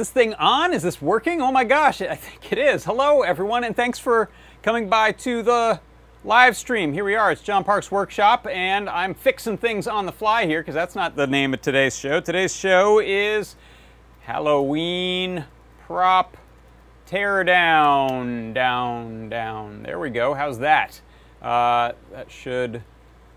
is this thing on? Is this working? Oh my gosh, I think it is. Hello, everyone, and thanks for coming by to the live stream. Here we are. It's John Park's Workshop, and I'm fixing things on the fly here because that's not the name of today's show. Today's show is Halloween prop tear down, down, down. There we go. How's that? Uh, that should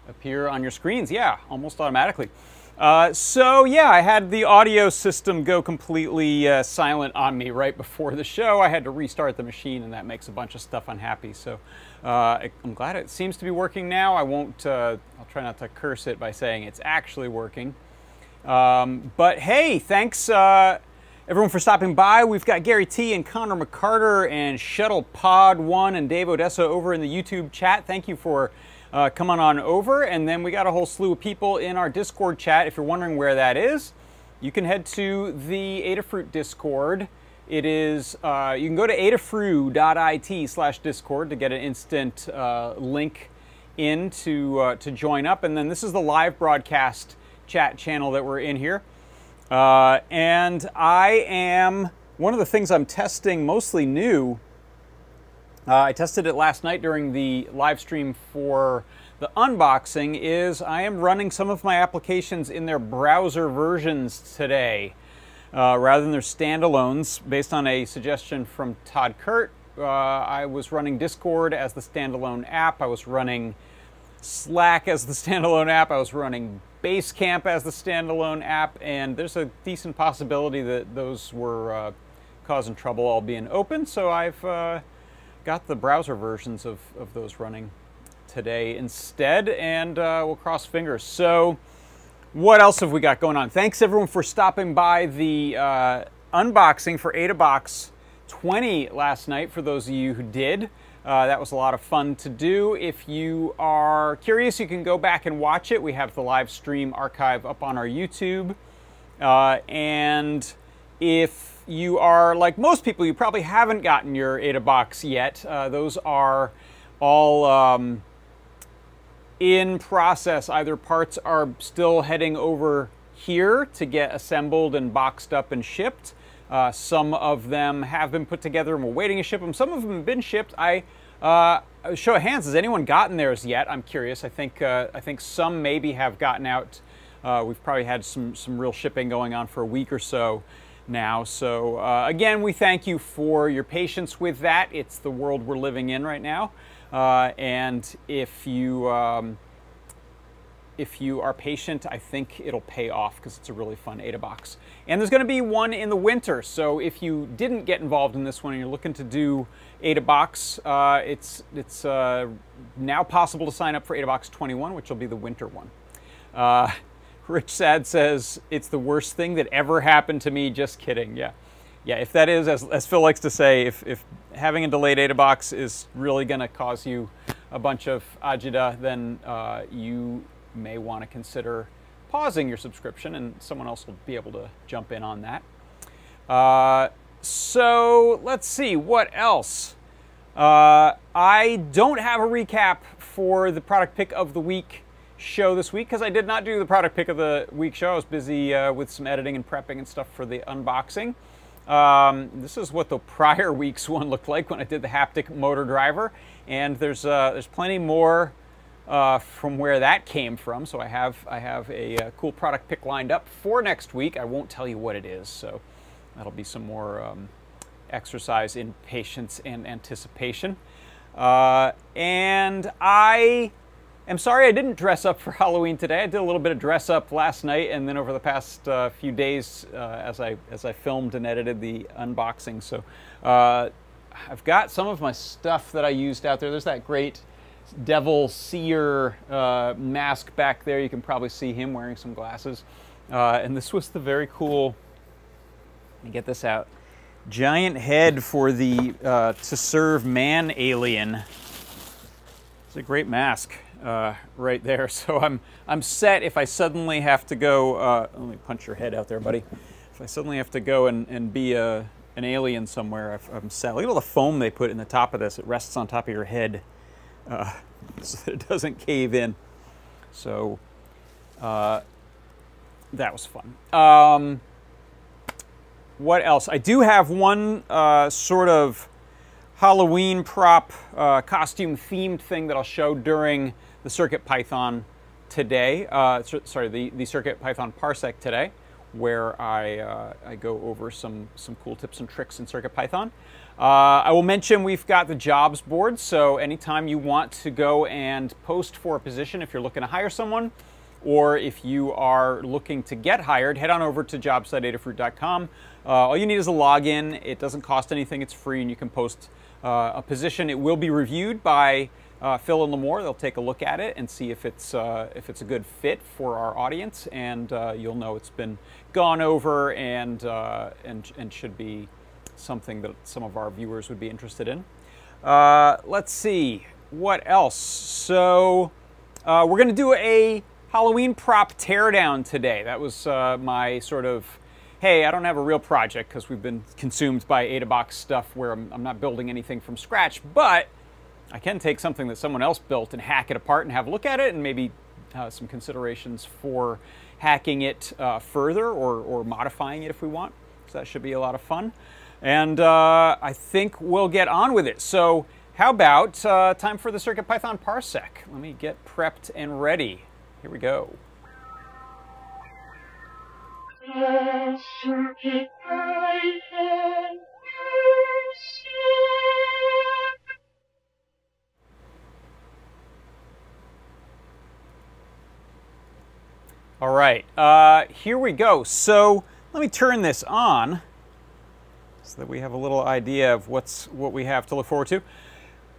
appear on your screens. Yeah, almost automatically. Uh, so yeah, I had the audio system go completely uh, silent on me right before the show. I had to restart the machine, and that makes a bunch of stuff unhappy. So uh, I'm glad it seems to be working now. I won't. Uh, I'll try not to curse it by saying it's actually working. Um, but hey, thanks uh, everyone for stopping by. We've got Gary T and Connor McCarter and Shuttle Pod One and Dave Odessa over in the YouTube chat. Thank you for uh, come on, on over. And then we got a whole slew of people in our Discord chat. If you're wondering where that is, you can head to the Adafruit Discord. It is, uh, you can go to adafruit.it slash Discord to get an instant uh, link in to, uh, to join up. And then this is the live broadcast chat channel that we're in here. Uh, and I am, one of the things I'm testing mostly new uh, I tested it last night during the live stream for the unboxing is I am running some of my applications in their browser versions today uh, rather than their standalones based on a suggestion from Tod Kurt. Uh, I was running Discord as the standalone app. I was running Slack as the standalone app. I was running Basecamp as the standalone app, and there's a decent possibility that those were uh, causing trouble all being open. So I've uh, got the browser versions of, of those running today instead, and uh, we'll cross fingers. So, what else have we got going on? Thanks everyone for stopping by the uh, unboxing for AdaBox 20 last night. For those of you who did, uh, that was a lot of fun to do. If you are curious, you can go back and watch it. We have the live stream archive up on our YouTube, uh, and if you are like most people, you probably haven't gotten your AdaBox yet. Uh, those are all um, in process. Either parts are still heading over here to get assembled and boxed up and shipped. Uh, some of them have been put together and we're waiting to ship them. Some of them have been shipped. I uh, show of hands, has anyone gotten theirs yet? I'm curious. I think uh, I think some maybe have gotten out. Uh, we've probably had some some real shipping going on for a week or so now. So uh, again, we thank you for your patience with that. It's the world we're living in right now. Uh, and if you um, if you are patient, I think it'll pay off because it's a really fun AdaBox. And there's going to be one in the winter. So if you didn't get involved in this one and you're looking to do AdaBox, uh, it's it's uh, now possible to sign up for AdaBox 21, which will be the winter one. Rich Sad says, it's the worst thing that ever happened to me. Just kidding. Yeah. Yeah, if that is, as, as Phil likes to say, if, if having a delayed AdaBox is really going to cause you a bunch of agita, then uh, you may want to consider pausing your subscription and someone else will be able to jump in on that. Uh, so let's see, what else? Uh, I don't have a recap for the product pick of the week show this week because I did not do the product pick of the week show. I was busy uh, with some editing and prepping and stuff for the unboxing. Um, this is what the prior week's one looked like when I did the haptic motor driver, and there's uh, there's plenty more uh, from where that came from. So I have I have a, uh, cool product pick lined up for next week. I won't tell you what it is, so that'll be some more um, exercise in patience and anticipation. Uh, and I I'm sorry I didn't dress up for Halloween today. I did a little bit of dress up last night, and then over the past uh, few days, uh, as I as I filmed and edited the unboxing. So uh, I've got some of my stuff that I used out there. There's that great Devil Seer uh, mask back there. You can probably see him wearing some glasses. Uh, and this was the very cool. Let me get this out. Giant head for the uh, to serve man alien. It's a great mask uh, right there. So I'm, I'm set if I suddenly have to go, uh, let me punch your head out there, buddy. If I suddenly have to go and, and be a, an alien somewhere, i am set. Look at all the foam they put in the top of this. It rests on top of your head uh, so that it doesn't cave in. So uh, that was fun. Um, what else? I do have one uh, sort of Halloween prop uh, costume themed thing that I'll show during the CircuitPython today. Uh, sorry, the, the CircuitPython Parsec today, where I, uh, I go over some, some cool tips and tricks in CircuitPython. Uh, I will mention we've got the jobs board, so anytime you want to go and post for a position, if you're looking to hire someone, or if you are looking to get hired, head on over to jobs.adafruit.com. Uh, all you need is a login. It doesn't cost anything. It's free, and you can post uh, a position. It will be reviewed by uh, Phil and Limor. They'll take a look at it and see if it's uh, if it's a good fit for our audience, and uh, you'll know it's been gone over and uh, and and should be something that some of our viewers would be interested in. Uh, let's see, what else? So uh, we're going to do a Halloween prop teardown today. That was my sort of, hey, I don't have a real project because we've been consumed by AdaBox stuff where I'm, I'm not building anything from scratch, but I can take something that someone else built and hack it apart and have a look at it and maybe uh, some considerations for hacking it uh, further or, or modifying it if we want. So that should be a lot of fun. And uh, I think we'll get on with it. So how about uh, time for the CircuitPython parsec? Let me get prepped and ready. Here we go. All right, uh, here we go. So let me turn this on so that we have a little idea of what's what we have to look forward to.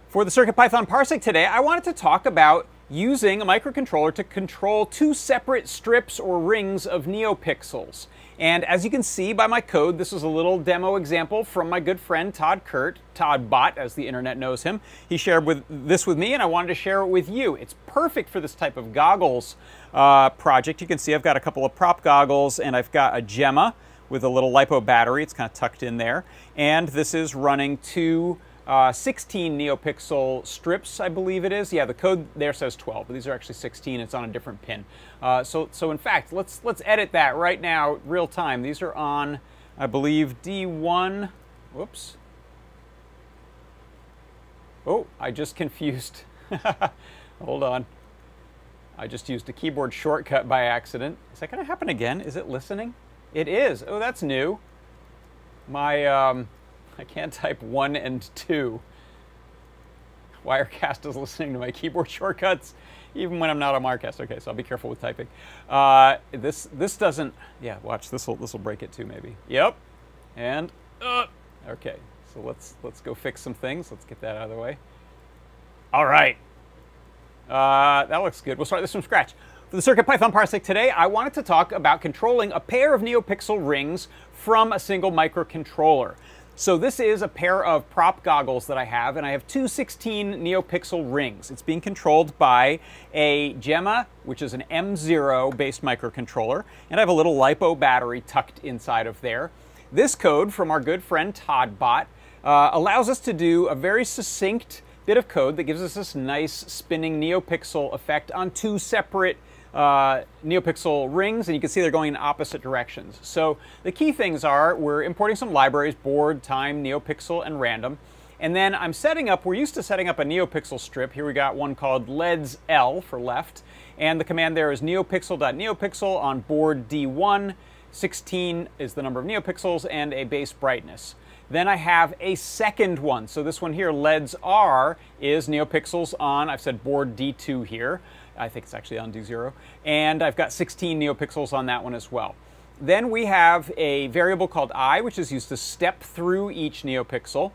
For the CircuitPython Parsec today, I wanted to talk about using a microcontroller to control two separate strips or rings of neopixels. And as you can see by my code, this is a little demo example from my good friend Tod Kurt, TodBot as the internet knows him. He shared with this with me and I wanted to share it with you. It's perfect for this type of goggles uh, project. You can see I've got a couple of prop goggles and I've got a Gemma with a little LiPo battery. It's kind of tucked in there. And this is running two uh, 16 neopixel strips, I believe it is. Yeah, the code there says 12, but these are actually 16. It's on a different pin. Uh, so, so in fact, let's let's edit that right now, real time. These are on, I believe, D1. Whoops. Oh, I just confused. Hold on. I just used a keyboard shortcut by accident. Is that going to happen again? Is it listening? It is. Oh, that's new. My, um, I can't type one and two. Wirecast is listening to my keyboard shortcuts, even when I'm not on Wirecast. Okay, so I'll be careful with typing. Uh, this this doesn't. Yeah, watch this will this will break it too maybe. Yep, and uh, okay. So let's let's go fix some things. Let's get that out of the way. All right. Uh, that looks good. We'll start this from scratch. For the CircuitPython Parsec today, I wanted to talk about controlling a pair of NeoPixel rings from a single microcontroller. So this is a pair of prop goggles that I have, and I have two 16 NeoPixel rings. It's being controlled by a Gemma, which is an M0 based microcontroller, and I have a little LiPo battery tucked inside of there. This code from our good friend TodBot uh, allows us to do a very succinct bit of code that gives us this nice spinning NeoPixel effect on two separate uh, NeoPixel rings, and you can see they're going in opposite directions. So the key things are we're importing some libraries, board, time, NeoPixel, and random. And then I'm setting up, we're used to setting up a NeoPixel strip. Here we got one called LEDS L for left. And the command there is neopixel.neopixel on board D1. 16 is the number of neopixels and a base brightness. Then I have a second one. So this one here, LEDS R, is neopixels on, I've said board D2 here. I think it's actually on D0. And I've got 16 neopixels on that one as well. Then we have a variable called i, which is used to step through each neopixel.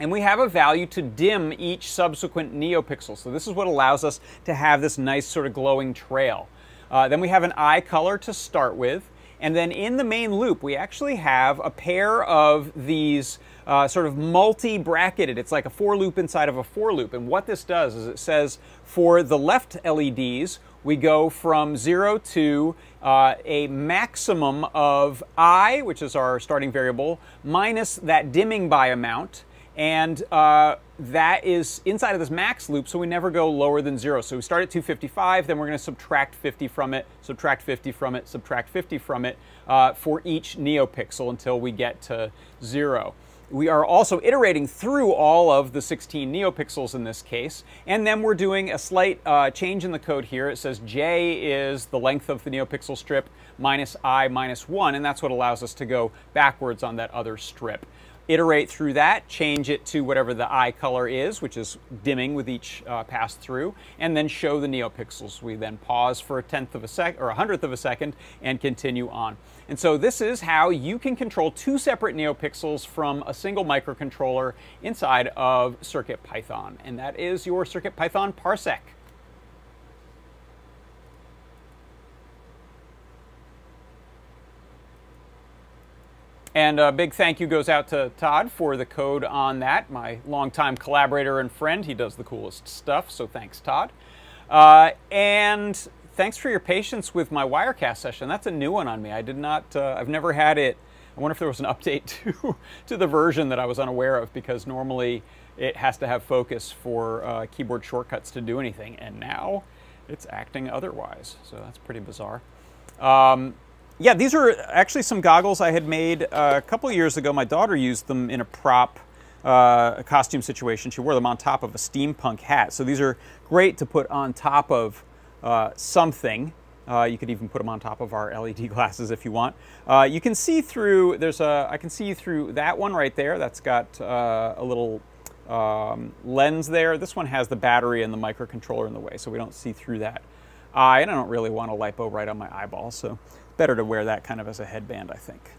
And we have a value to dim each subsequent neopixel. So this is what allows us to have this nice sort of glowing trail. Uh, then we have an i color to start with. And then in the main loop, we actually have a pair of these uh, sort of multi-bracketed. It's like a for loop inside of a for loop. And what this does is it says for the left LEDs, we go from zero to uh, a maximum of I, which is our starting variable, minus that dimming by amount. And uh, that is inside of this max loop, so we never go lower than zero. So we start at 255, then we're going to subtract 50 from it, subtract 50 from it, subtract 50 from it uh, for each neopixel until we get to zero. We are also iterating through all of the 16 neopixels in this case, and then we're doing a slight uh, change in the code here. It says J is the length of the neopixel strip minus I minus 1, and that's what allows us to go backwards on that other strip iterate through that, change it to whatever the eye color is, which is dimming with each uh, pass through, and then show the neopixels. We then pause for a tenth of a sec or a hundredth of a second and continue on. And so this is how you can control two separate neopixels from a single microcontroller inside of CircuitPython. And that is your CircuitPython Parsec. And a big thank you goes out to Tod for the code on that, my longtime collaborator and friend. He does the coolest stuff, so thanks, Tod. Uh, and thanks for your patience with my Wirecast session. That's a new one on me. I did not, uh, I've never had it. I wonder if there was an update to, to the version that I was unaware of because normally it has to have focus for uh, keyboard shortcuts to do anything. And now it's acting otherwise. So that's pretty bizarre. Um, yeah, these are actually some goggles I had made uh, a couple years ago. My daughter used them in a prop uh, costume situation. She wore them on top of a steampunk hat. So these are great to put on top of uh, something. Uh, you could even put them on top of our LED glasses if you want. Uh, you can see through, there's a, I can see through that one right there. That's got uh, a little um, lens there. This one has the battery and the microcontroller in the way, so we don't see through that eye. And I don't really want a lipo right on my eyeball, so better to wear that kind of as a headband, I think.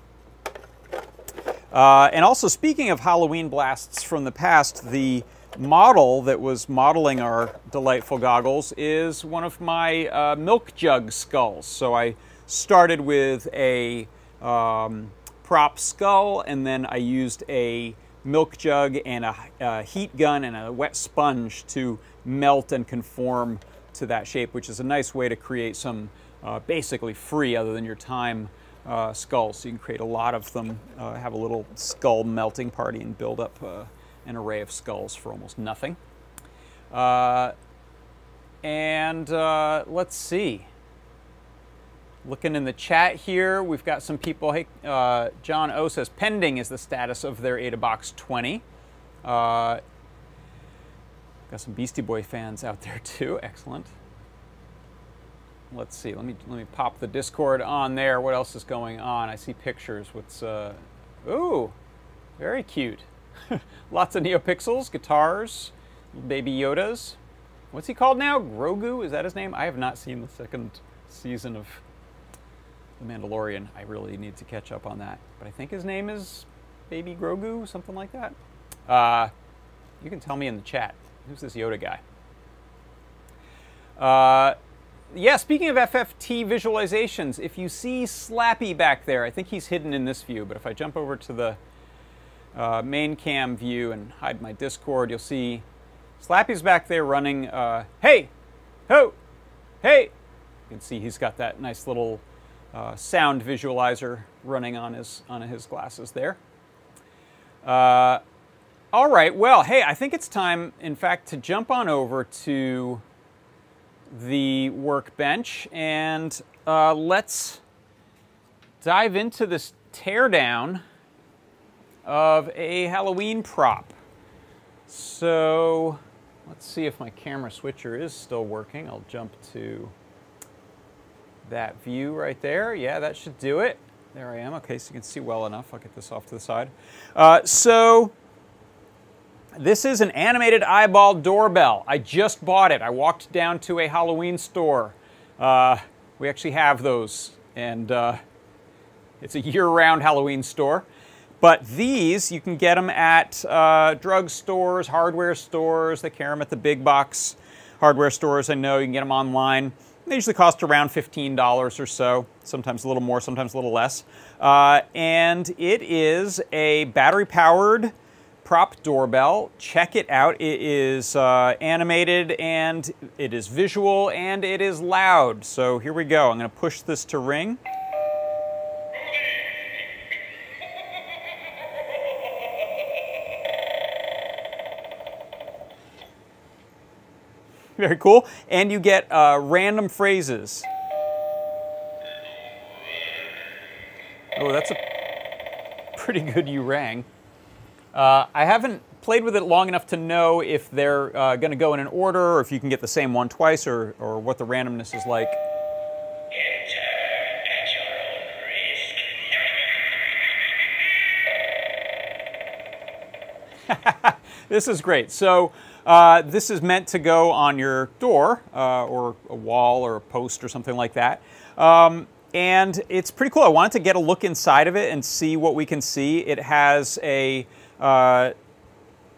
Uh, and also, speaking of Halloween blasts from the past, the model that was modeling our delightful goggles is one of my uh, milk jug skulls. So I started with a um, prop skull, and then I used a milk jug and a, a, heat gun and a wet sponge to melt and conform to that shape, which is a nice way to create some uh, basically free other than your time uh, skulls. So you can create a lot of them, uh, have a little skull melting party and build up uh, an array of skulls for almost nothing. Uh, and uh, let's see. Looking in the chat here, we've got some people. Hey, John O says pending is the status of their AdaBox 20. got some Beastie Boy fans out there too. Excellent let's see, let me, let me pop the Discord on there. What else is going on? I see pictures. What's, uh, ooh, very cute. Lots of NeoPixels, guitars, baby Yodas. What's he called now? Grogu? Is that his name? I have not seen the second season of The Mandalorian. I really need to catch up on that. But I think his name is Baby Grogu, something like that. Uh, you can tell me in the chat. Who's this Yoda guy? Uh, yeah, speaking of FFT visualizations, if you see Slappy back there, I think he's hidden in this view, but if I jump over to the uh, main cam view and hide my Discord, you'll see Slappy's back there running, uh, hey, ho, hey. You can see he's got that nice little uh, sound visualizer running on his, on his glasses there. Uh, all right, well, hey, I think it's time, in fact, to jump on over to the workbench and uh, let's dive into this teardown of a Halloween prop. So let's see if my camera switcher is still working. I'll jump to that view right there. Yeah, that should do it. There I am. Okay, so you can see well enough. I'll get this off to the side. Uh, so this is an animated eyeball doorbell. I just bought it. I walked down to a Halloween store. Uh, we actually have those, and uh, it's a year-round Halloween store. But these, you can get them at uh, drug stores, hardware stores. They carry them at the big box hardware stores. I know you can get them online. They usually cost around $15 or so, sometimes a little more, sometimes a little less. Uh, and it is a battery-powered prop doorbell. Check it out. It is uh, animated and it is visual and it is loud. So here we go. I'm going to push this to ring. Very cool. And you get uh, random phrases. Oh, that's a pretty good you rang. Uh, I haven't played with it long enough to know if they're uh, going to go in an order or if you can get the same one twice or, or what the randomness is like. this is great. So uh, this is meant to go on your door uh, or a wall or a post or something like that. Um, and it's pretty cool. I wanted to get a look inside of it and see what we can see. It has a uh,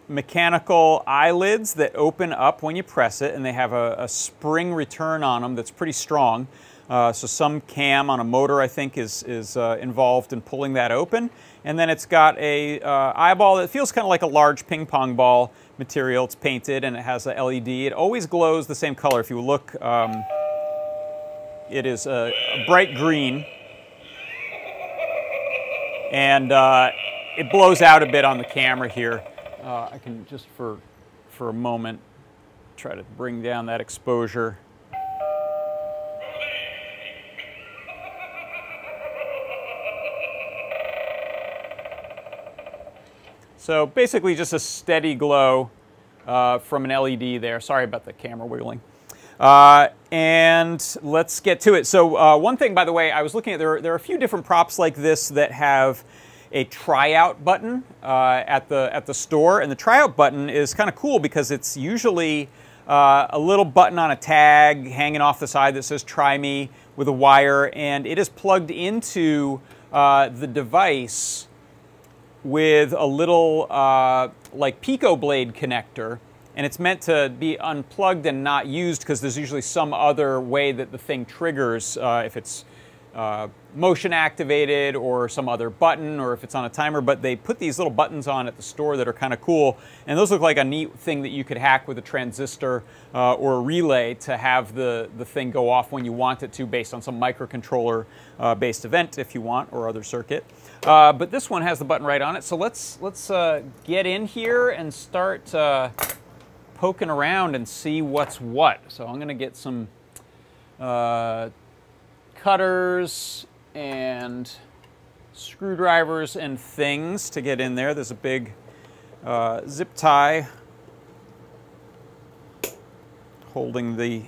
mechanical eyelids that open up when you press it, and they have a, a spring return on them that's pretty strong. Uh, so some cam on a motor, I think, is, is uh, involved in pulling that open. And then it's got a uh, eyeball that feels kind of like a large ping pong ball material. It's painted and it has a LED. It always glows the same color. If you look, um, it is a, a, bright green. And uh, it blows out a bit on the camera here. Uh, I can just for, for a moment try to bring down that exposure. So basically just a steady glow uh, from an LED there. Sorry about the camera wiggling. Uh, and let's get to it. So uh, one thing, by the way, I was looking at, there, there are a few different props like this that have a tryout button uh, at, the, at the store. And the tryout button is kind of cool because it's usually uh, a little button on a tag hanging off the side that says try me with a wire. And it is plugged into uh, the device with a little uh, like PicoBlade connector and it's meant to be unplugged and not used because there's usually some other way that the thing triggers uh, if it's uh, motion activated or some other button or if it's on a timer but they put these little buttons on at the store that are kind of cool. And those look like a neat thing that you could hack with a transistor uh, or a relay to have the, the thing go off when you want it to based on some microcontroller uh, based event if you want or other circuit. Uh, but this one has the button right on it. So let's let's uh, get in here and start uh, poking around and see what's what. So I'm gonna get some cutters and screwdrivers and things to get in there. There's a big uh, zip tie holding the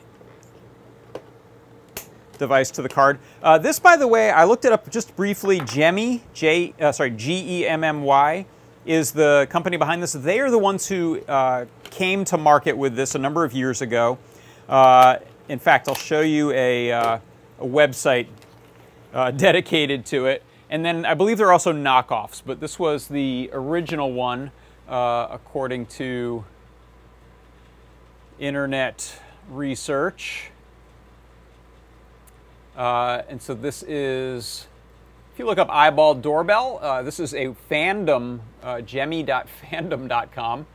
device to the card. Uh, this, by the way, I looked it up just briefly. Gemmy, J, uh, sorry, G-E-M-M-Y, is the company behind this. They are the ones who uh, came to market with this a number of years ago. Uh, in fact, I'll show you a uh, a website uh, dedicated to it. And then I believe there are also knockoffs, but this was the original one uh, according to internet research. Uh, and so this is, if you look up eyeball doorbell, uh, this is a fandom, uh, gemmy.fandom.com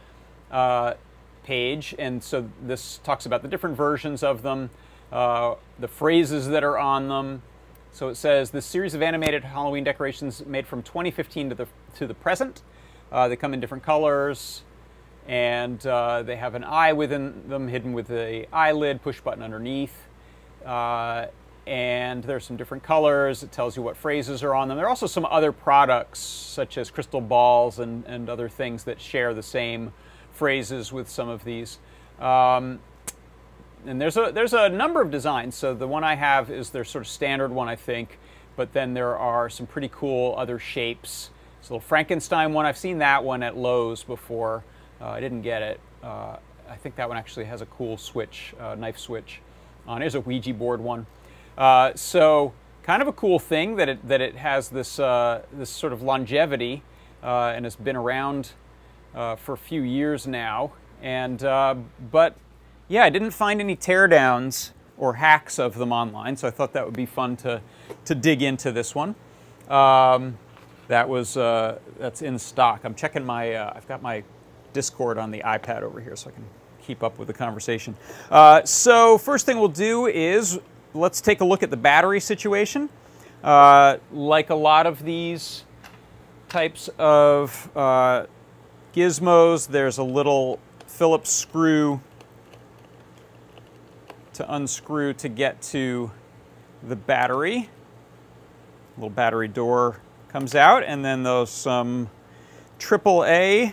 uh, page. And so this talks about the different versions of them. Uh, the phrases that are on them. So it says this series of animated Halloween decorations made from 2015 to the to the present. Uh, they come in different colors, and uh, they have an eye within them, hidden with the eyelid, push button underneath. Uh, and there's some different colors. It tells you what phrases are on them. There are also some other products, such as crystal balls and, and other things that share the same phrases with some of these. Um, and there's a there's a number of designs. So the one I have is their sort of standard one, I think. But then there are some pretty cool other shapes. It's a little Frankenstein one. I've seen that one at Lowe's before. Uh, I didn't get it. Uh, I think that one actually has a cool switch, uh, knife switch. On here's a Ouija board one. Uh, so kind of a cool thing that it that it has this uh, this sort of longevity uh, and has been around for a few years now. And but yeah, I didn't find any teardowns or hacks of them online, so I thought that would be fun to, to dig into this one. Um, that was, uh, that's in stock. I'm checking my, uh, I've got my Discord on the iPad over here so I can keep up with the conversation. Uh, so first thing we'll do is let's take a look at the battery situation. Uh, like a lot of these types of uh, gizmos, there's a little Phillips screw to unscrew to get to the battery. Little battery door comes out, and then those some AAA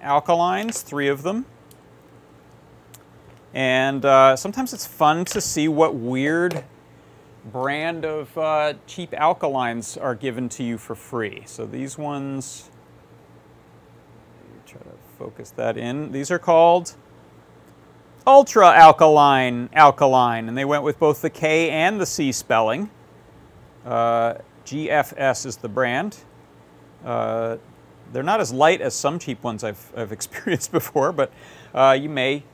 alkalines, three of them. And uh, sometimes it's fun to see what weird brand of uh, cheap alkalines are given to you for free. So these ones, try to focus that in. These are called ultra alkaline alkaline, and they went with both the K and the C spelling. Uh, GFS is the brand. Uh, they're not as light as some cheap ones I've, I've experienced before, but uh, you may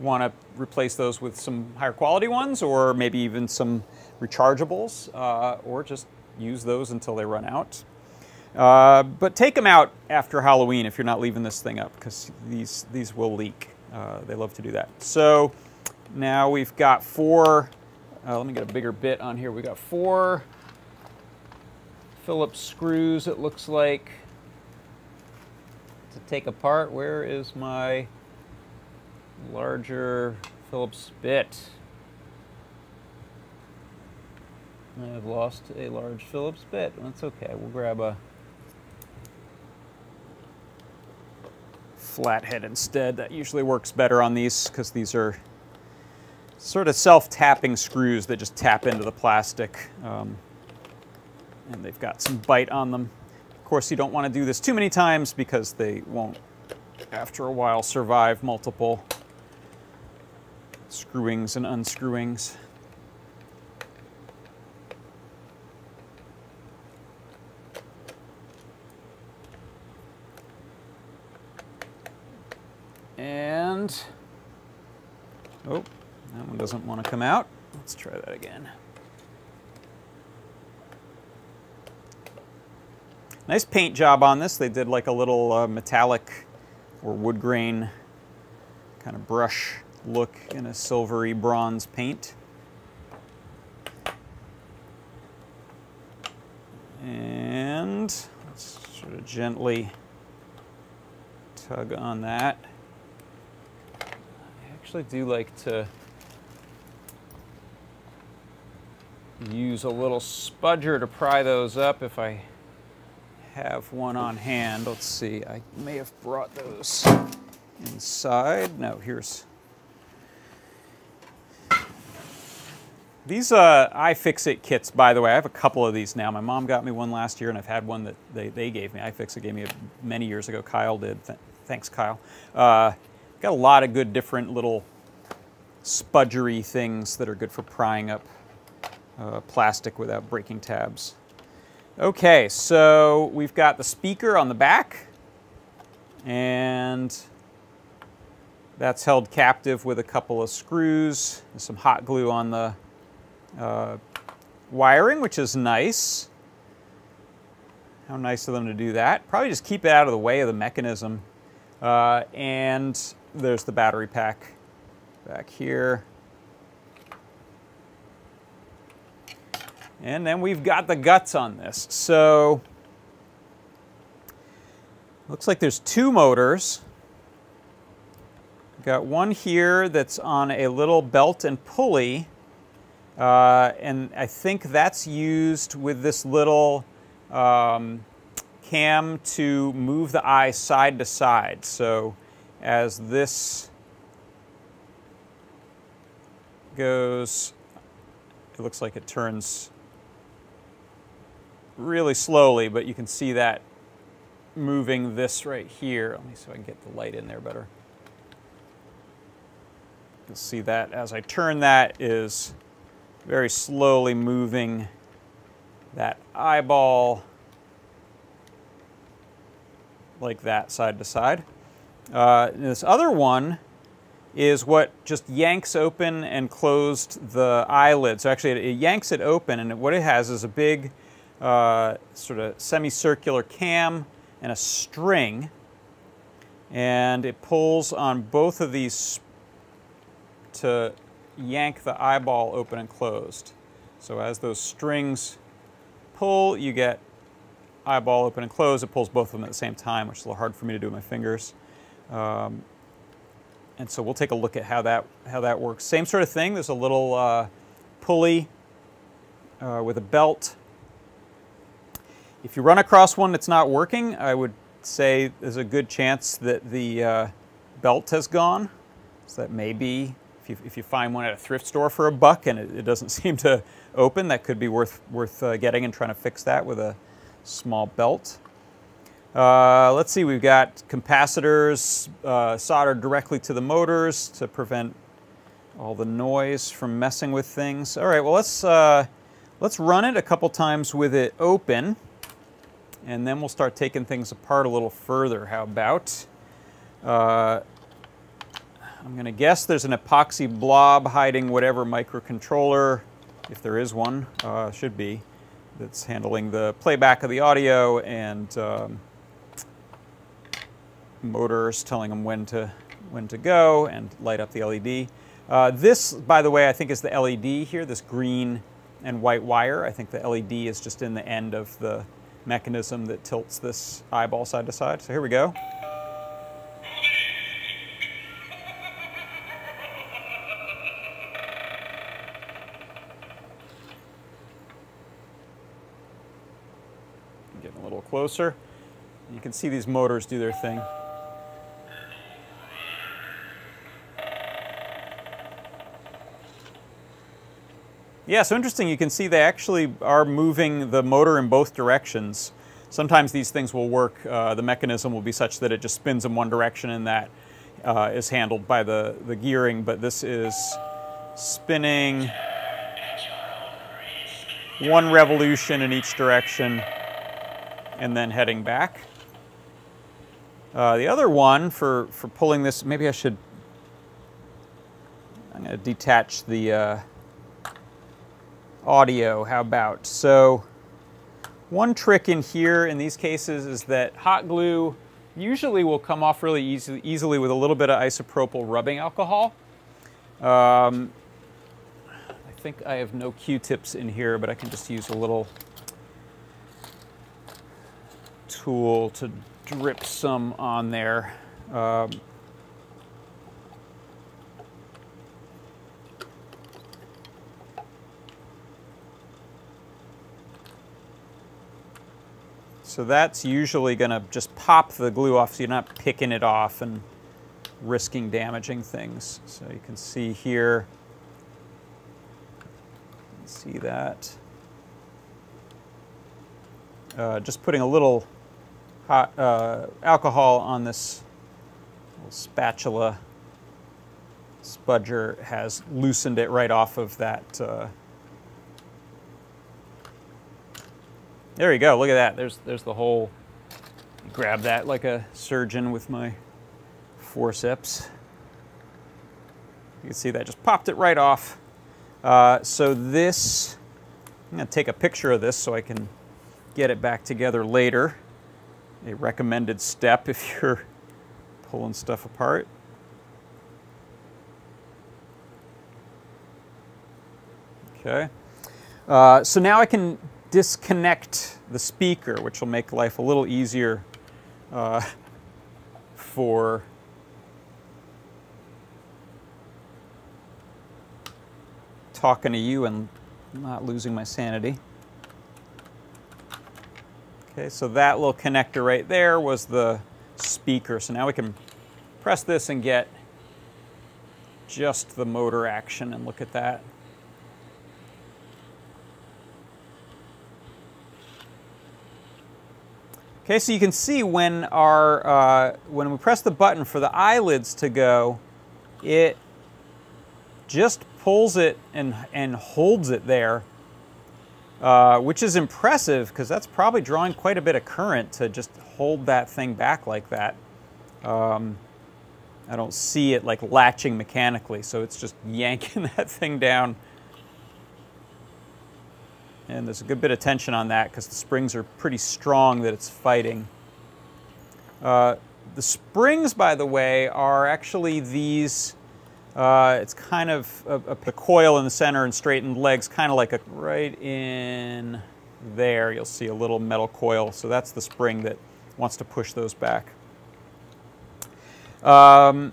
want to replace those with some higher quality ones or maybe even some rechargeables uh, or just use those until they run out. Uh, but take them out after Halloween if you're not leaving this thing up because these, these will leak. Uh, they love to do that. So now we've got four, uh, let me get a bigger bit on here. We've got four Phillips screws it looks like to take apart. Where is my larger Phillips bit? I've lost a large Phillips bit. That's okay. We'll grab a flathead instead. That usually works better on these because these are sort of self-tapping screws that just tap into the plastic. Um, and they've got some bite on them. Of course, you don't want to do this too many times because they won't, after a while, survive multiple screwings and unscrewings. And, oh, that one doesn't want to come out. Let's try that again. Nice paint job on this. They did like a little uh, metallic or wood grain kind of brush look in a silvery bronze paint. And let's sort of gently tug on that. I actually do like to use a little spudger to pry those up if I have one on hand. Let's see, I may have brought those inside. No, here's. These uh, iFixit kits, by the way, I have a couple of these now. My mom got me one last year, and I've had one that they, they gave me. iFixit gave me a, many years ago. Kyle did. Th thanks, Kyle. Uh, got a lot of good different little spudgery things that are good for prying up uh, plastic without breaking tabs. Okay, so we've got the speaker on the back, and that's held captive with a couple of screws and some hot glue on the uh, wiring, which is nice. How nice of them to do that. Probably just keep it out of the way of the mechanism. Uh, and there's the battery pack back here. And then we've got the guts on this. So looks like there's two motors. Got one here that's on a little belt and pulley. Uh, and I think that's used with this little um, cam to move the eye side to side. So as this goes, it looks like it turns really slowly, but you can see that moving this right here. Let me see if I can get the light in there better. You'll see that as I turn that is very slowly moving that eyeball like that side to side. Uh, this other one is what just yanks open and closed the eyelid. So actually it, it yanks it open and what it has is a big uh, sort of semicircular cam and a string. And it pulls on both of these to yank the eyeball open and closed. So as those strings pull, you get eyeball open and closed. It pulls both of them at the same time, which is a little hard for me to do with my fingers. Um, and so we'll take a look at how that how that works. Same sort of thing. There's a little uh, pulley uh, with a belt. If you run across one that's not working, I would say there's a good chance that the uh, belt has gone. So that may be, if you, if you find one at a thrift store for a buck and it, it doesn't seem to open, that could be worth, worth uh, getting and trying to fix that with a small belt. Uh, let's see, we've got capacitors uh, soldered directly to the motors to prevent all the noise from messing with things. All right, well let's, uh, let's run it a couple times with it open and then we'll start taking things apart a little further. How about? Uh, I'm going to guess there's an epoxy blob hiding whatever microcontroller, if there is one, uh, should be, that's handling the playback of the audio and um, motors telling them when to, when to go and light up the LED. Uh, this, by the way, I think is the LED here, this green and white wire. I think the LED is just in the end of the mechanism that tilts this eyeball side to side. So here we go. Getting a little closer. You can see these motors do their thing. Yeah, so interesting. You can see they actually are moving the motor in both directions. Sometimes these things will work. Uh, the mechanism will be such that it just spins in one direction and that uh, is handled by the, the gearing, but this is spinning one revolution in each direction and then heading back. Uh, the other one for, for pulling this, maybe I should, I'm going to detach the uh, audio, how about? So one trick in here in these cases is that hot glue usually will come off really easy, easily with a little bit of isopropyl rubbing alcohol. Um, I think I have no Q-tips in here, but I can just use a little tool to drip some on there. Um, So that's usually going to just pop the glue off so you're not picking it off and risking damaging things. So you can see here, see that. Uh, just putting a little hot uh, alcohol on this little spatula spudger has loosened it right off of that uh, There you go. Look at that. There's there's the hole. Grab that like a surgeon with my forceps. You can see that just popped it right off. Uh, so this, I'm to take a picture of this so I can get it back together later. A recommended step if you're pulling stuff apart. Okay. Uh, so now I can disconnect the speaker, which will make life a little easier uh, for talking to you and not losing my sanity. Okay, so that little connector right there was the speaker. So now we can press this and get just the motor action and look at that. Okay, so you can see when our uh, when we press the button for the eyelids to go, it just pulls it and and holds it there, uh, which is impressive because that's probably drawing quite a bit of current to just hold that thing back like that. Um, I don't see it like latching mechanically, so it's just yanking that thing down and there's a good bit of tension on that because the springs are pretty strong that it's fighting. Uh, the springs, by the way, are actually these, uh, it's kind of a, a, a, coil in the center and straightened legs, kind of like a, right in there, you'll see a little metal coil. So that's the spring that wants to push those back. Um,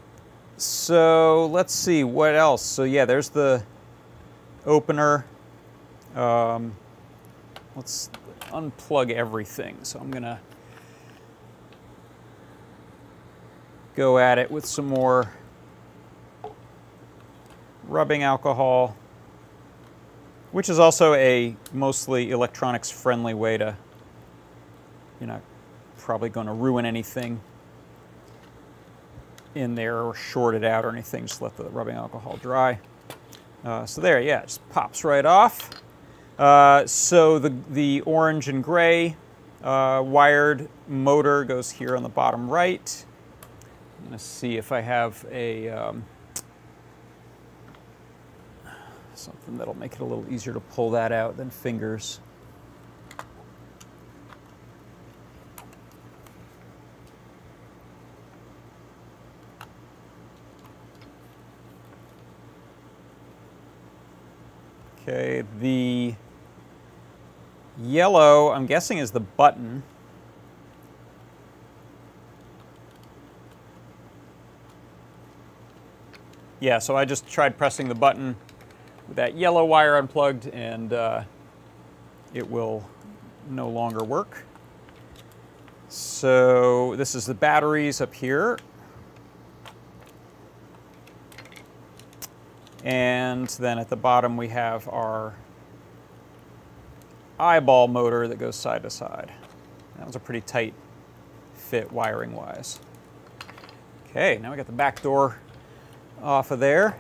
so let's see what else. So yeah, there's the opener. Um, let's unplug everything. So I'm gonna go at it with some more rubbing alcohol, which is also a mostly electronics friendly way to, you're not probably going to ruin anything in there or short it out or anything, just let the rubbing alcohol dry. Uh, so there, yeah, it just pops right off. Uh, so the, the orange and gray uh, wired motor goes here on the bottom right. I'm going to see if I have a um, something that'll make it a little easier to pull that out than fingers. Okay, the yellow, I'm guessing, is the button. Yeah, so I just tried pressing the button with that yellow wire unplugged and uh, it will no longer work. So this is the batteries up here. And then at the bottom we have our eyeball motor that goes side to side. That was a pretty tight fit wiring wise. Okay, now we got the back door off of there.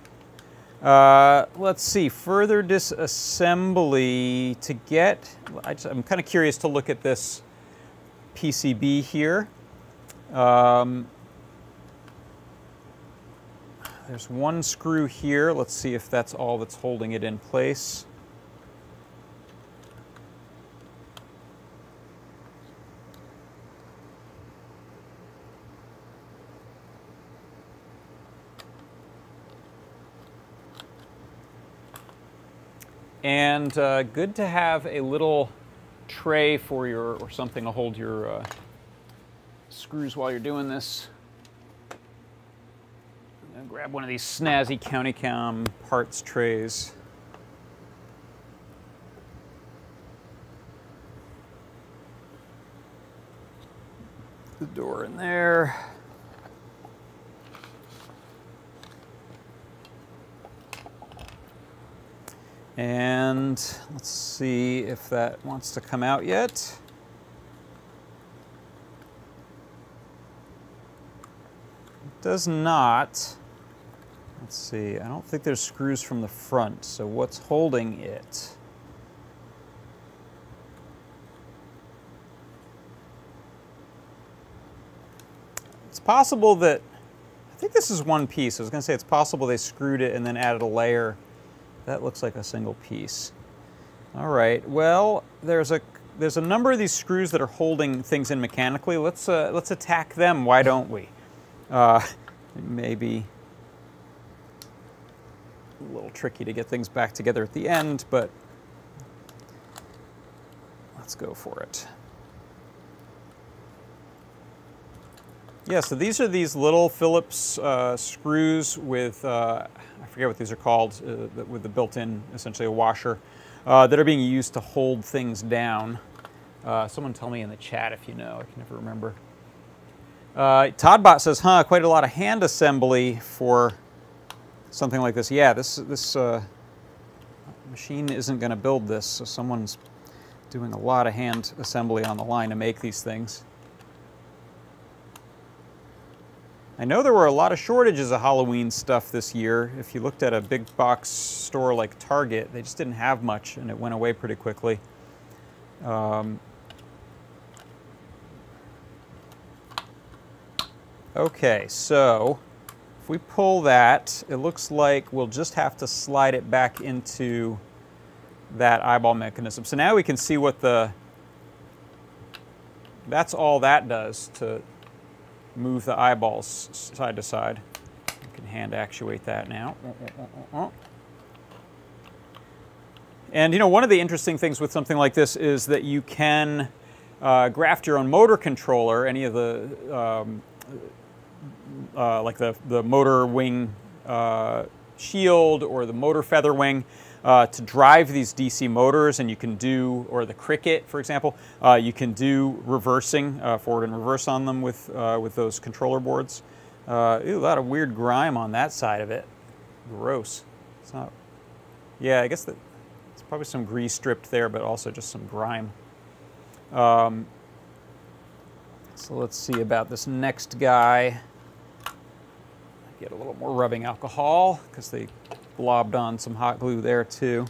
Uh, let's see, further disassembly to get, I am kind of curious to look at this PCB here. Um, there's one screw here. Let's see if that's all that's holding it in place. And uh, good to have a little tray for your, or something to hold your uh, screws while you're doing this grab one of these snazzy CountyCam parts trays. The door in there. And let's see if that wants to come out yet. It does not. Let's see, I don't think there's screws from the front, so what's holding it? It's possible that, I think this is one piece. I was going to say it's possible they screwed it and then added a layer. That looks like a single piece. All right, well, there's a there's a number of these screws that are holding things in mechanically. Let's uh, let's attack them. Why don't we? Uh, maybe a little tricky to get things back together at the end, but let's go for it. Yeah, so these are these little Phillips uh, screws with, uh, I forget what these are called, uh, with the built-in, essentially a washer, uh, that are being used to hold things down. Uh, someone tell me in the chat if you know, I can never remember. Uh, TodBot says, huh, quite a lot of hand assembly for something like this. Yeah, this, this machine isn't going to build this, so someone's doing a lot of hand assembly on the line to make these things. I know there were a lot of shortages of Halloween stuff this year. If you looked at a big box store like Target, they just didn't have much and it went away pretty quickly. Um, okay, so if we pull that, it looks like we'll just have to slide it back into that eyeball mechanism. So now we can see what the, that's all that does to move the eyeballs side to side. You can hand actuate that now. And you know, one of the interesting things with something like this is that you can uh, graft your own motor controller, any of the um, uh, like the, the motor wing uh, shield or the motor feather wing uh, to drive these DC motors, and you can do, or the Cricket, for example, uh, you can do reversing, uh, forward and reverse on them with, uh, with those controller boards. Uh, ew, a lot of weird grime on that side of it. Gross. It's not, yeah, I guess that, it's probably some grease stripped there, but also just some grime. Um, so let's see about this next guy. Get a little more rubbing alcohol because they blobbed on some hot glue there too.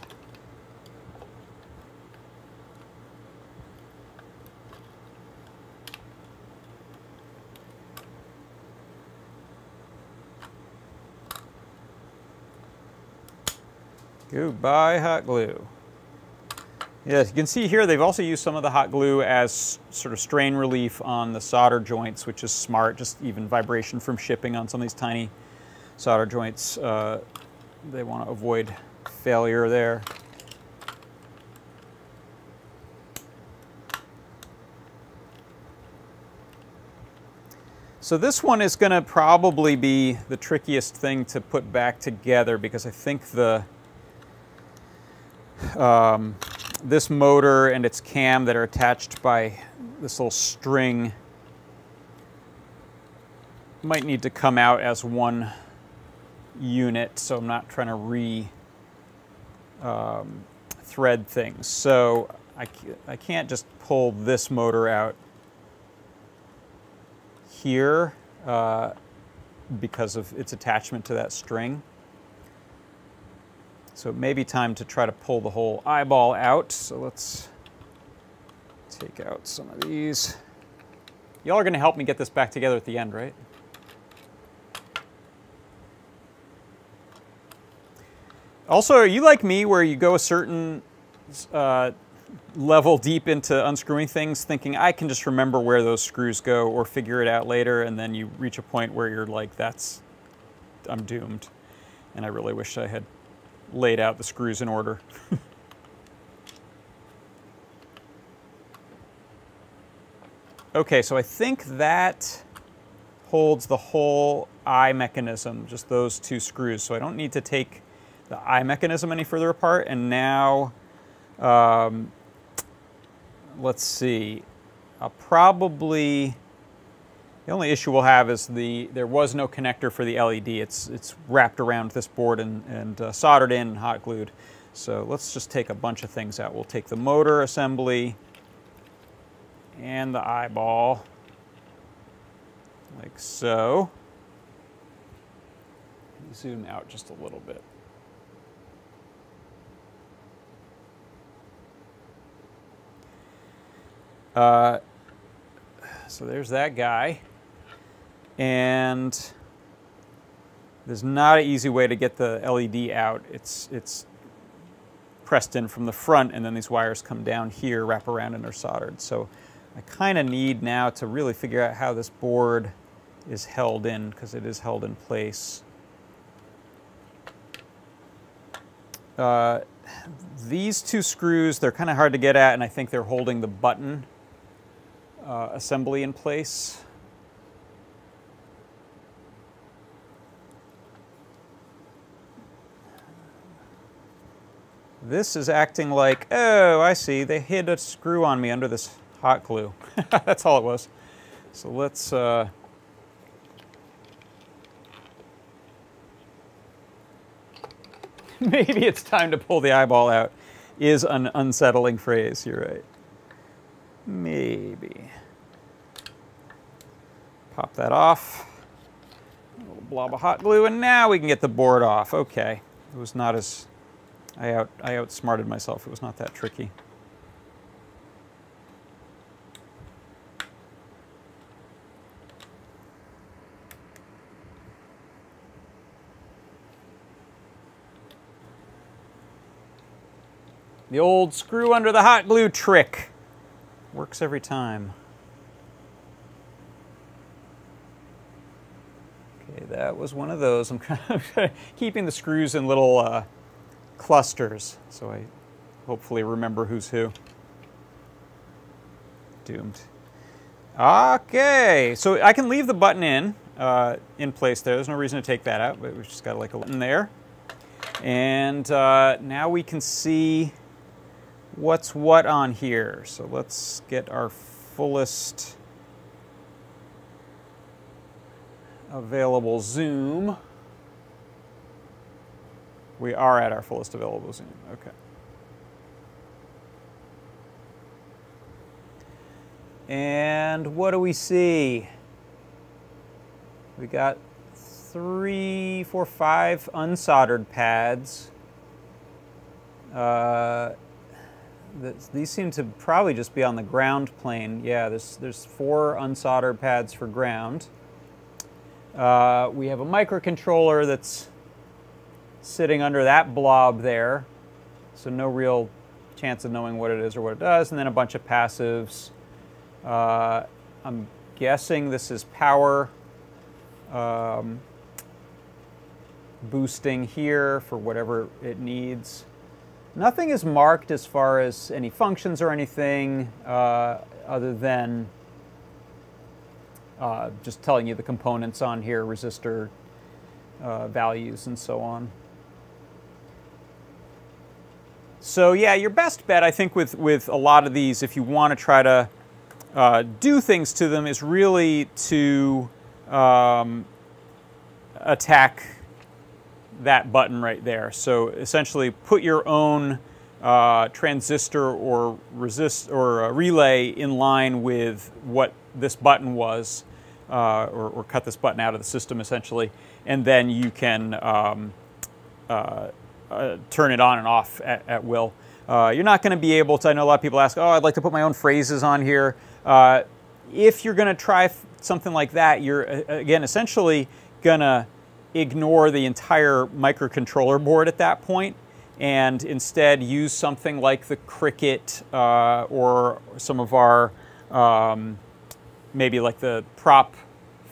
Goodbye hot glue. Yes, you can see here they've also used some of the hot glue as sort of strain relief on the solder joints, which is smart, just even vibration from shipping on some of these tiny solder joints. Uh, they want to avoid failure there. So this one is going to probably be the trickiest thing to put back together because I think the um, this motor and its cam that are attached by this little string might need to come out as one unit, so I'm not trying to re um, thread things. So I, I can't just pull this motor out here uh, because of its attachment to that string. So it may be time to try to pull the whole eyeball out. So let's take out some of these. Y'all are going to help me get this back together at the end, right? Also, are you like me where you go a certain uh, level deep into unscrewing things thinking I can just remember where those screws go or figure it out later and then you reach a point where you're like, that's, I'm doomed. And I really wish I had laid out the screws in order. okay, so I think that holds the whole eye mechanism, just those two screws. So I don't need to take the eye mechanism any further apart. And now, um, let's see, I'll probably, the only issue we'll have is the, there was no connector for the LED. It's, it's wrapped around this board and, and uh, soldered in and hot glued. So let's just take a bunch of things out. We'll take the motor assembly and the eyeball, like so. Zoom out just a little bit. Uh, so there's that guy. And there's not an easy way to get the LED out. It's, it's pressed in from the front and then these wires come down here, wrap around and are soldered. So I kind of need now to really figure out how this board is held in because it is held in place. Uh, these two screws, they're kind of hard to get at and I think they're holding the button uh, assembly in place. This is acting like, oh, I see, they hid a screw on me under this hot glue. That's all it was. So let's, uh, maybe it's time to pull the eyeball out is an unsettling phrase, you're right. Maybe. Pop that off. A little blob of hot glue, and now we can get the board off. Okay. It was not as, I, out, I outsmarted myself. It was not that tricky. The old screw under the hot glue trick. Works every time. Okay, that was one of those. I'm kind of keeping the screws in little uh, clusters, so I hopefully remember who's who. Doomed. Okay, so I can leave the button in. uh, in place there. There's no reason to take that out, but we've just got like a in there. And uh, now we can see what's what on here. So let's get our fullest available zoom. We are at our fullest available zoom, okay. And what do we see? We got three, four, five unsoldered pads. Uh, these seem to probably just be on the ground plane. Yeah, there's, there's four unsoldered pads for ground. Uh, we have a microcontroller that's sitting under that blob there, so no real chance of knowing what it is or what it does, and then a bunch of passives. Uh, I'm guessing this is power um, boosting here for whatever it needs. Nothing is marked as far as any functions or anything uh, other than uh, just telling you the components on here, resistor uh, values and so on. So yeah, your best bet, I think, with, with a lot of these, if you want to try to uh, do things to them, is really to um, attack that button right there. So essentially put your own uh, transistor or resist or relay in line with what this button was, uh, or, or, cut this button out of the system essentially, and then you can um, uh, uh turn it on and off at, at will. Uh, you're not going to be able to. I know a lot of people ask, "Oh, I'd like to put my own phrases on here." Uh, if you're going to try something like that, you're again essentially going to ignore the entire microcontroller board at that point and instead use something like the Cricket uh, or some of our, um, maybe like the prop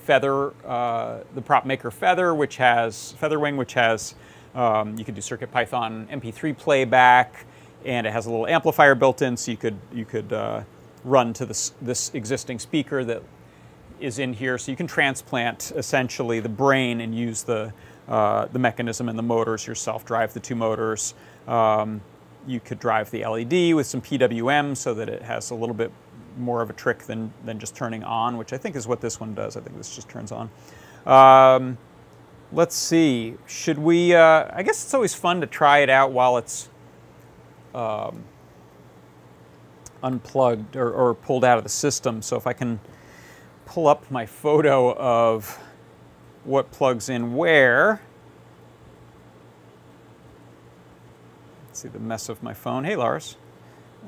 feather, uh, the prop maker feather, which has Featherwing, which has, um, you could do CircuitPython MP3 playback, and it has a little amplifier built in, so you could, you could uh, run to this, this existing speaker that is in here, so you can transplant essentially the brain and use the, uh, the mechanism and the motors yourself, drive the two motors. Um, you could drive the LED with some PWM so that it has a little bit more of a trick than, than just turning on, which I think is what this one does. I think this just turns on. Um, let's see, should we, uh, I guess it's always fun to try it out while it's um, unplugged or, or pulled out of the system. So if I can pull up my photo of what plugs in where. Let's see the mess of my phone. Hey, Lars.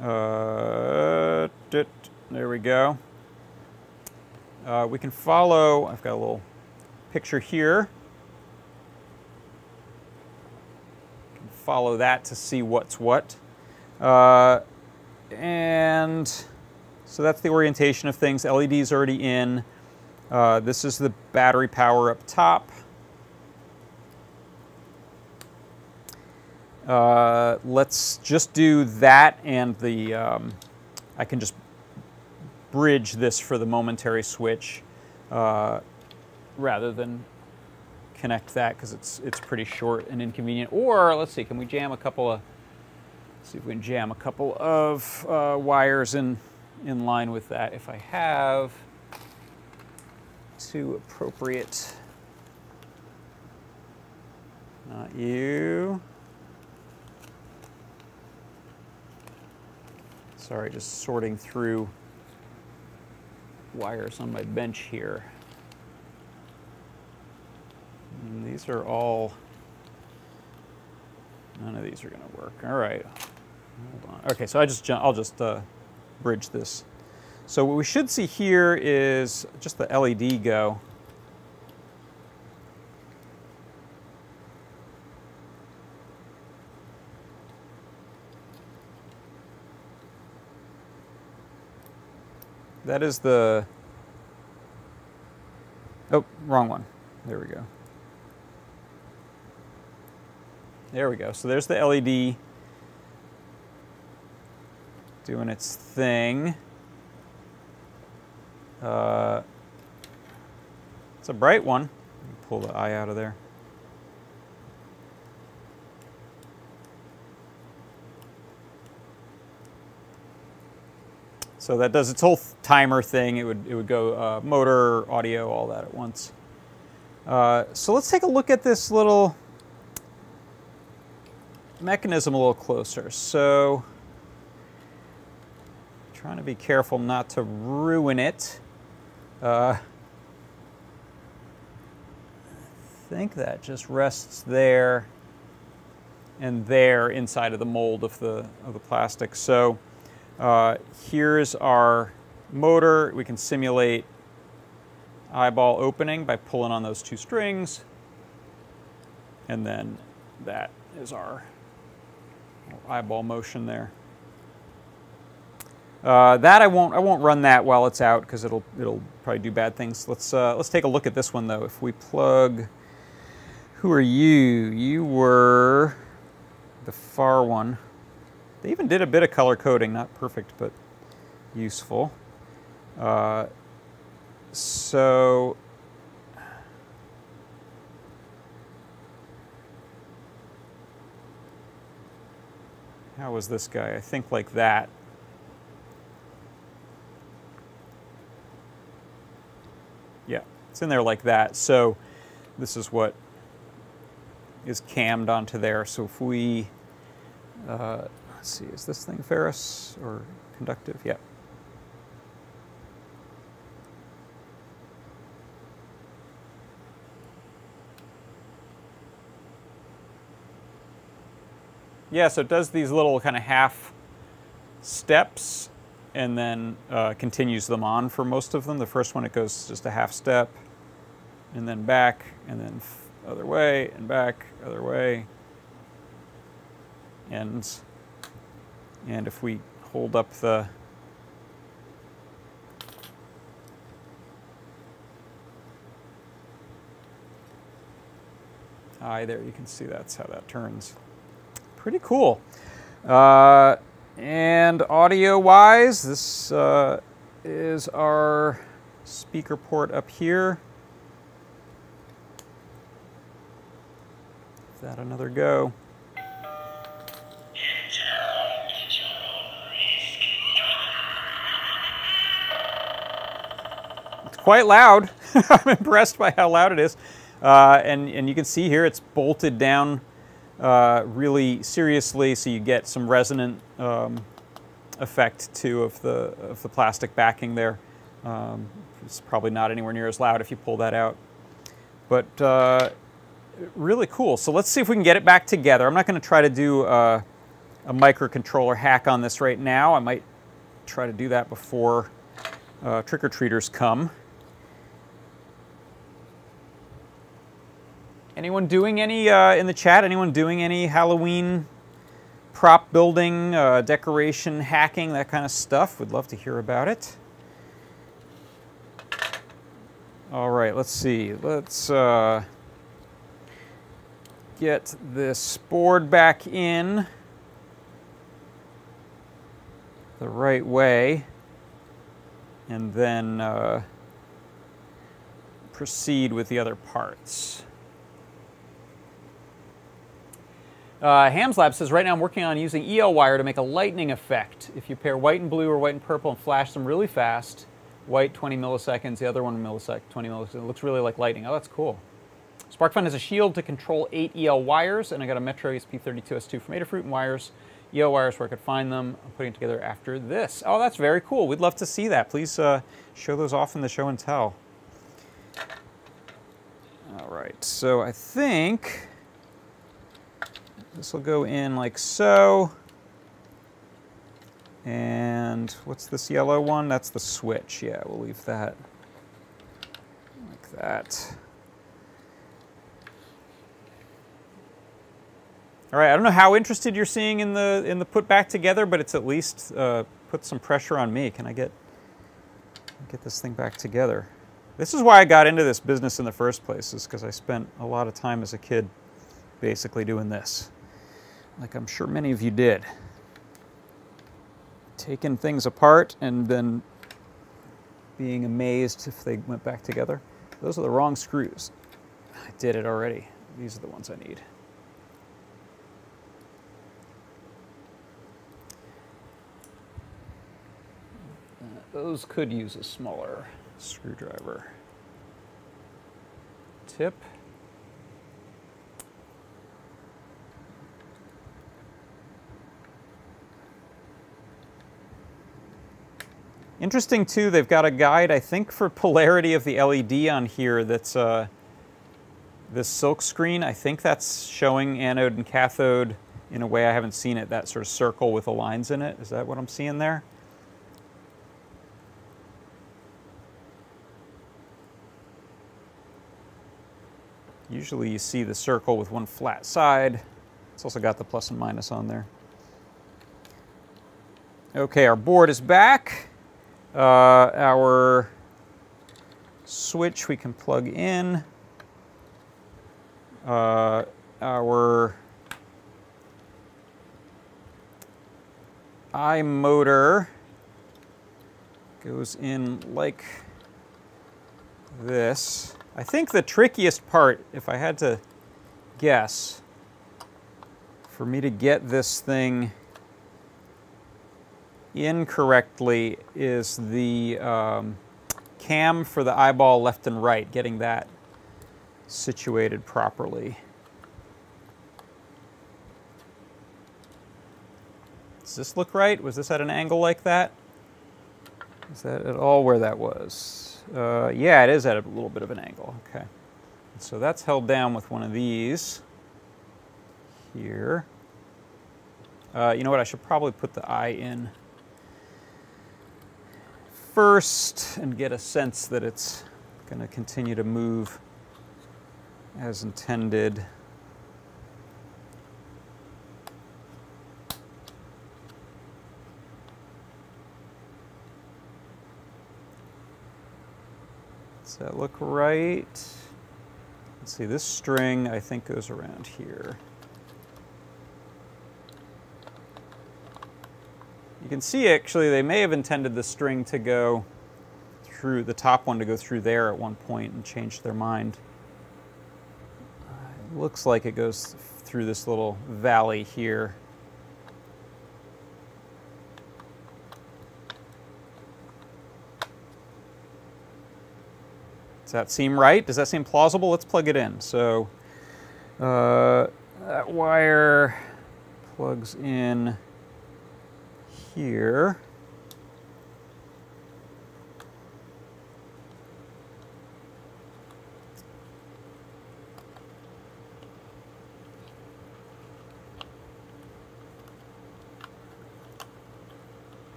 Uh, there we go. Uh, we can follow, I've got a little picture here. follow that to see what's what. Uh, and so that's the orientation of things. LED is already in. Uh, this is the battery power up top. Uh, let's just do that and the, um, I can just bridge this for the momentary switch uh, rather than connect that because it's, it's pretty short and inconvenient. Or let's see, can we jam a couple of, see if we can jam a couple of uh, wires in in line with that if I have two appropriate, not you. Sorry, just sorting through wires on my bench here. And these are all, none of these are gonna work. All right, hold on. Okay, so I just, I'll just uh, bridge this. So what we should see here is just the LED go. That is the, oh, wrong one. There we go. There we go. So there's the LED doing its thing. Uh, it's a bright one. Pull the eye out of there. So that does its whole timer thing. It would, it would go uh, motor, audio, all that at once. Uh, so let's take a look at this little mechanism a little closer. So trying to be careful not to ruin it. Uh, I think that just rests there and there inside of the mold of the, of the plastic. So uh, here's our motor. We can simulate eyeball opening by pulling on those two strings. And then that is our eyeball motion there. Uh, that I won't I won't run that while it's out because it'll it'll probably do bad things. Let's uh, let's take a look at this one though. If we plug, who are you? You were the far one. They even did a bit of color coding, not perfect, but useful. Uh, so how was this guy? I think like that. Yeah, it's in there like that. So this is what is cammed onto there. So if we uh, Let's see, is this thing ferrous or conductive? Yeah. Yeah, so it does these little kind of half steps and then uh, continues them on for most of them. The first one, it goes just a half step and then back and then other way and back, other way. And and if we hold up the eye there, you can see that's how that turns. Pretty cool. Uh, and audio-wise, this uh, is our speaker port up here. That another go. It's quite loud. I'm impressed by how loud it is. Uh, and, and you can see here it's bolted down uh, really seriously so you get some resonant um, effect too of the, of the plastic backing there. Um, it's probably not anywhere near as loud if you pull that out. But uh, really cool. So let's see if we can get it back together. I'm not going to try to do uh, a microcontroller hack on this right now. I might try to do that before uh, trick-or-treaters come. Anyone doing any uh, in the chat? Anyone doing any Halloween prop building, uh, decoration, hacking, that kind of stuff? Would love to hear about it. All right, let's see. Let's uh, get this board back in the right way and then uh, proceed with the other parts. Uh, Hamslab says, right now I'm working on using EL wire to make a lightning effect. If you pair white and blue or white and purple and flash them really fast, white 20 milliseconds, the other one millisecond, 20 milliseconds, it looks really like lightning. Oh, that's cool. SparkFun has a shield to control eight EL wires, and I got a Metro ESP32S2 from Adafruit and wires, EL wires where I could find them. I'm putting it together after this. Oh, that's very cool. We'd love to see that. Please uh, show those off in the show and tell. All right, so I think this will go in like so. And what's this yellow one? That's the switch. Yeah, we'll leave that like that. All right, I don't know how interested you're seeing in the in the put back together, but it's at least uh, put some pressure on me. Can I get get this thing back together? This is why I got into this business in the first place, is because I spent a lot of time as a kid basically doing this like I'm sure many of you did. Taking things apart and then being amazed if they went back together. those are the wrong screws. I did it already. These are the ones I need. Those could use a smaller screwdriver. Tip. Interesting too, they've got a guide, I think, for polarity of the LED on here that's uh, this silk screen. I think that's showing anode and cathode in a way I haven't seen it, that sort of circle with the lines in it. Is that what I'm seeing there? Usually you see the circle with one flat side. It's also got the plus and minus on there. Okay, our board is back. Uh, our switch we can plug in. Uh, our eye motor goes in like this. I think the trickiest part, if I had to guess, for me to get this thing incorrectly is the um, cam for the eyeball left and right, getting that situated properly. Does this look right? Was this at an angle like that? Is that at all where that was? Uh, yeah, it is at a little bit of an angle. Okay. So that's held down with one of these here. Uh, you know what? I should probably put the eye in first and get a sense that it's going to continue to move as intended. That look right? Let's see, this string I think goes around here. You can see actually they may have intended the string to go through, the top one to go through there at one point and change their mind. Uh, looks like it goes through this little valley here. Does that seem right? Does that seem plausible? Let's plug it in. So uh, that wire plugs in here.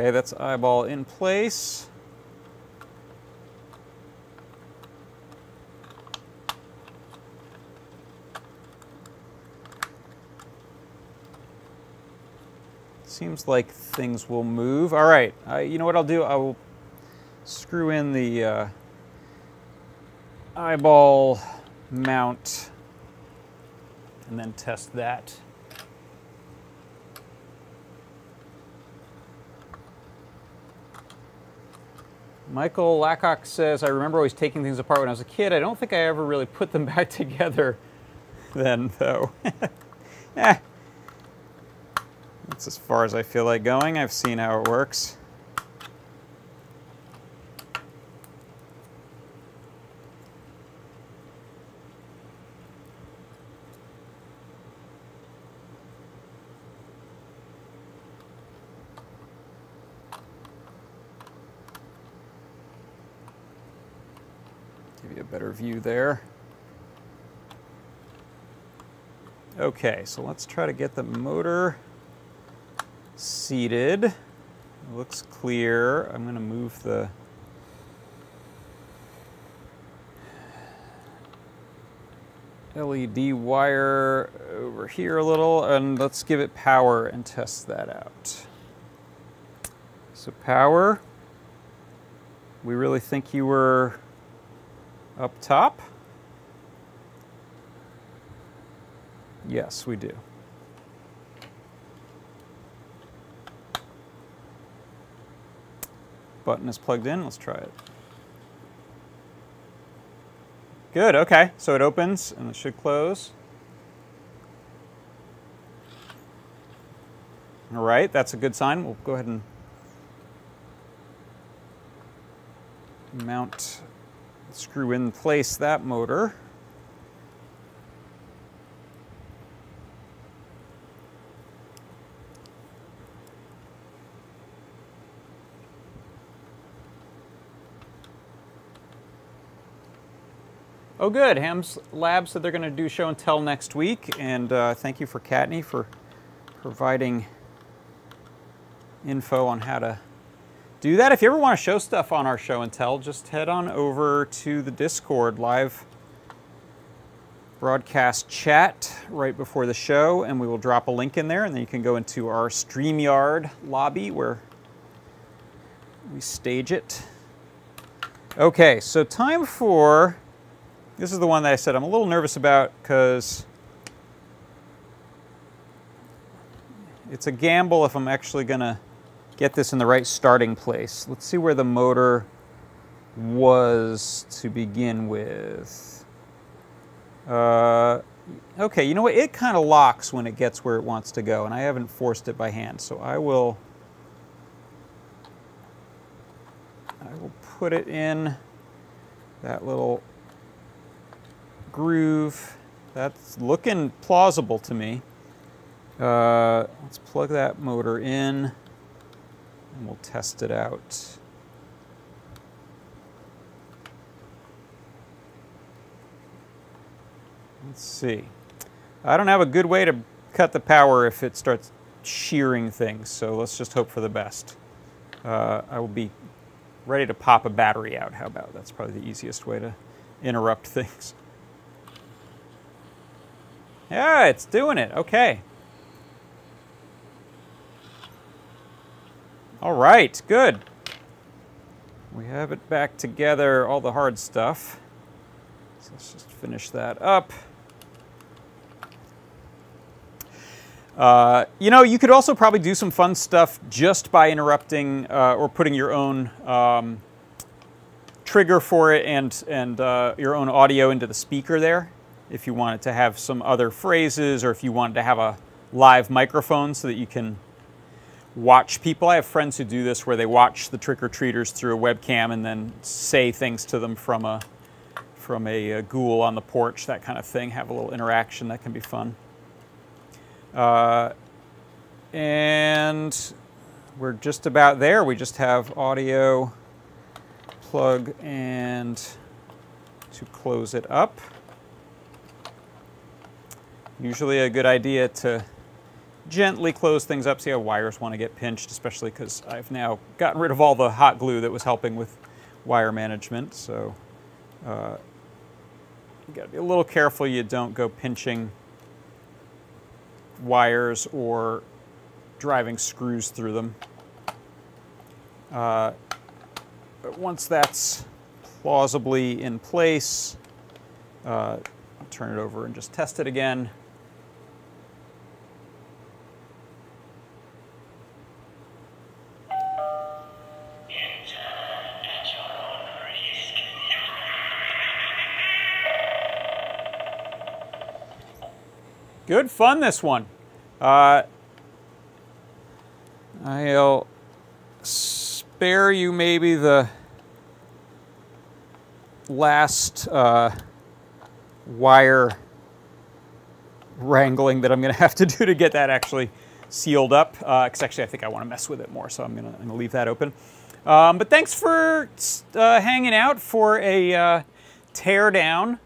Okay, that's eyeball in place. Seems like things will move. All right, uh, you know what I'll do? I will screw in the uh, eyeball mount and then test that. Michael Lackock says, I remember always taking things apart when I was a kid. I don't think I ever really put them back together then, though. eh. That's as far as I feel like going. I've seen how it works. better view there. Okay, so let's try to get the motor seated. It looks clear. I'm to move the LED wire over here a little and let's give it power and test that out. So power, we really think you were up top? Yes, we do. button is plugged in. Let's try it. Good, okay. So it opens and it should close. All right, that's a good sign. We'll go ahead and mount, screw in place that motor. Oh, good. Ham's Lab said they're going to do show and tell next week, and uh, thank you for Kattni for providing info on how to do that. If you ever want to show stuff on our show and tell, just head on over to the Discord live broadcast chat right before the show, and we will drop a link in there, and then you can go into our StreamYard lobby where we stage it. Okay, so time for this is the one that I said I'm a little nervous about because it's a gamble if I'm actually going to get this in the right starting place. Let's see where the motor was to begin with. Uh, okay, you know what? It kind of locks when it gets where it wants to go, and I haven't forced it by hand, so I will. I will put it in that little groove. That's looking plausible to me. Uh, let's plug that motor in and we'll test it out. Let's see. I don't have a good way to cut the power if it starts shearing things, so let's just hope for the best. Uh, I will be ready to pop a battery out. How about that's probably the easiest way to interrupt things. Yeah, it's doing it. Okay. All right, good. We have it back together, all the hard stuff. So let's just finish that up. Uh, you know, you could also probably do some fun stuff just by interrupting uh, or putting your own um, trigger for it and, and uh, your own audio into the speaker there if you wanted to have some other phrases or if you wanted to have a live microphone so that you can watch people. I have friends who do this where they watch the trick-or-treaters through a webcam and then say things to them from a from a, a, ghoul on the porch, that kind of thing. Have a little interaction. That can be fun. Uh, and we're just about there. We just have audio plug and to close it up. Usually a good idea to gently close things up. See how wires want to get pinched, especially because I've now gotten rid of all the hot glue that was helping with wire management. So uh, you got to be a little careful you don't go pinching wires or driving screws through them. Uh, but once that's plausibly in place, uh, I'll turn it over and just test it again. Good fun, this one. Uh, I'll spare you maybe the last uh, wire wrangling that I'm going to have to do to get that actually sealed up. Because uh, actually, I think I want to mess with it more, so I'm going to leave that open. Um, but thanks for uh, hanging out for a uh, tear down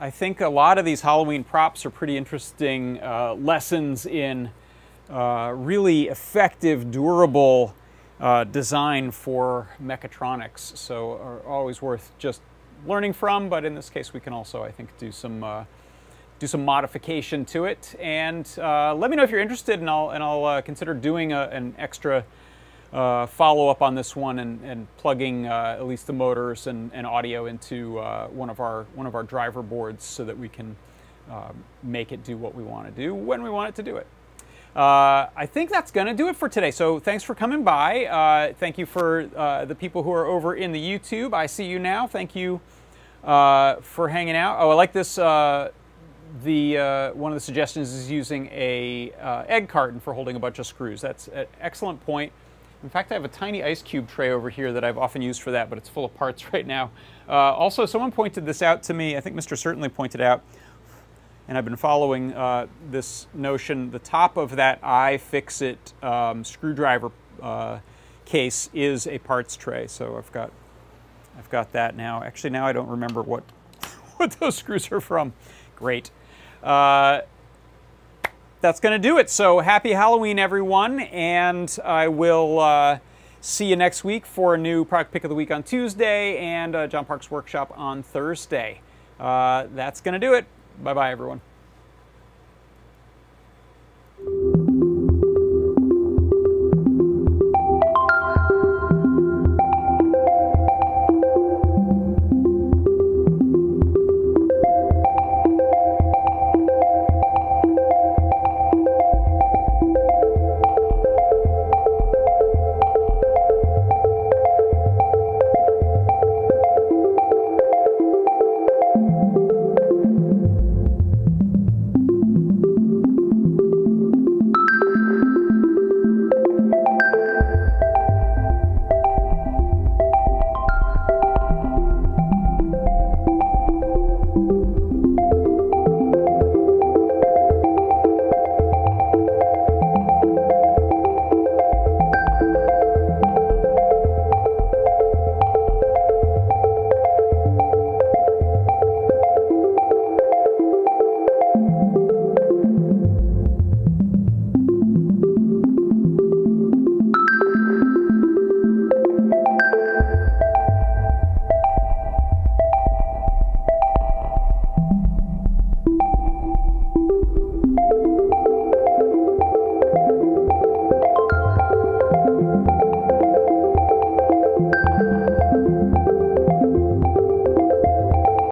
I think a lot of these Halloween props are pretty interesting uh, lessons in uh, really effective, durable uh, design for mechatronics. So are always worth just learning from, but in this case we can also, I think, do some uh, do some modification to it. And uh, let me know if you're interested and I'll, and I'll uh, consider doing a, an extra uh, follow up on this one and, and plugging uh, at least the motors and, and audio into uh, one of our one of our driver boards so that we can um, make it do what we want to do when we want it to do it. uh, I think that's going to do it for today. So thanks for coming by. Uh, thank you for uh, the people who are over in the YouTube. I see you now. Thank you for hanging out. Oh, I like this. The one of the suggestions is using a egg carton for holding a bunch of screws. That's an excellent point. In fact, I have a tiny ice cube tray over here that I've often used for that, but it's full of parts right now. also, someone pointed this out to me. I think Mr. Certainly pointed out and I've been following uh, this notion. The top of that iFixit um, screwdriver uh, case is a parts tray, so I've got I've got that now. Actually, now I don't remember what what those screws are from. Great. That's going to do it. So happy Halloween, everyone, and I will uh, see you next week for a new product pick of the week on Tuesday and uh, John Park's workshop on Thursday. Uh, that's going to do it. Bye bye, everyone.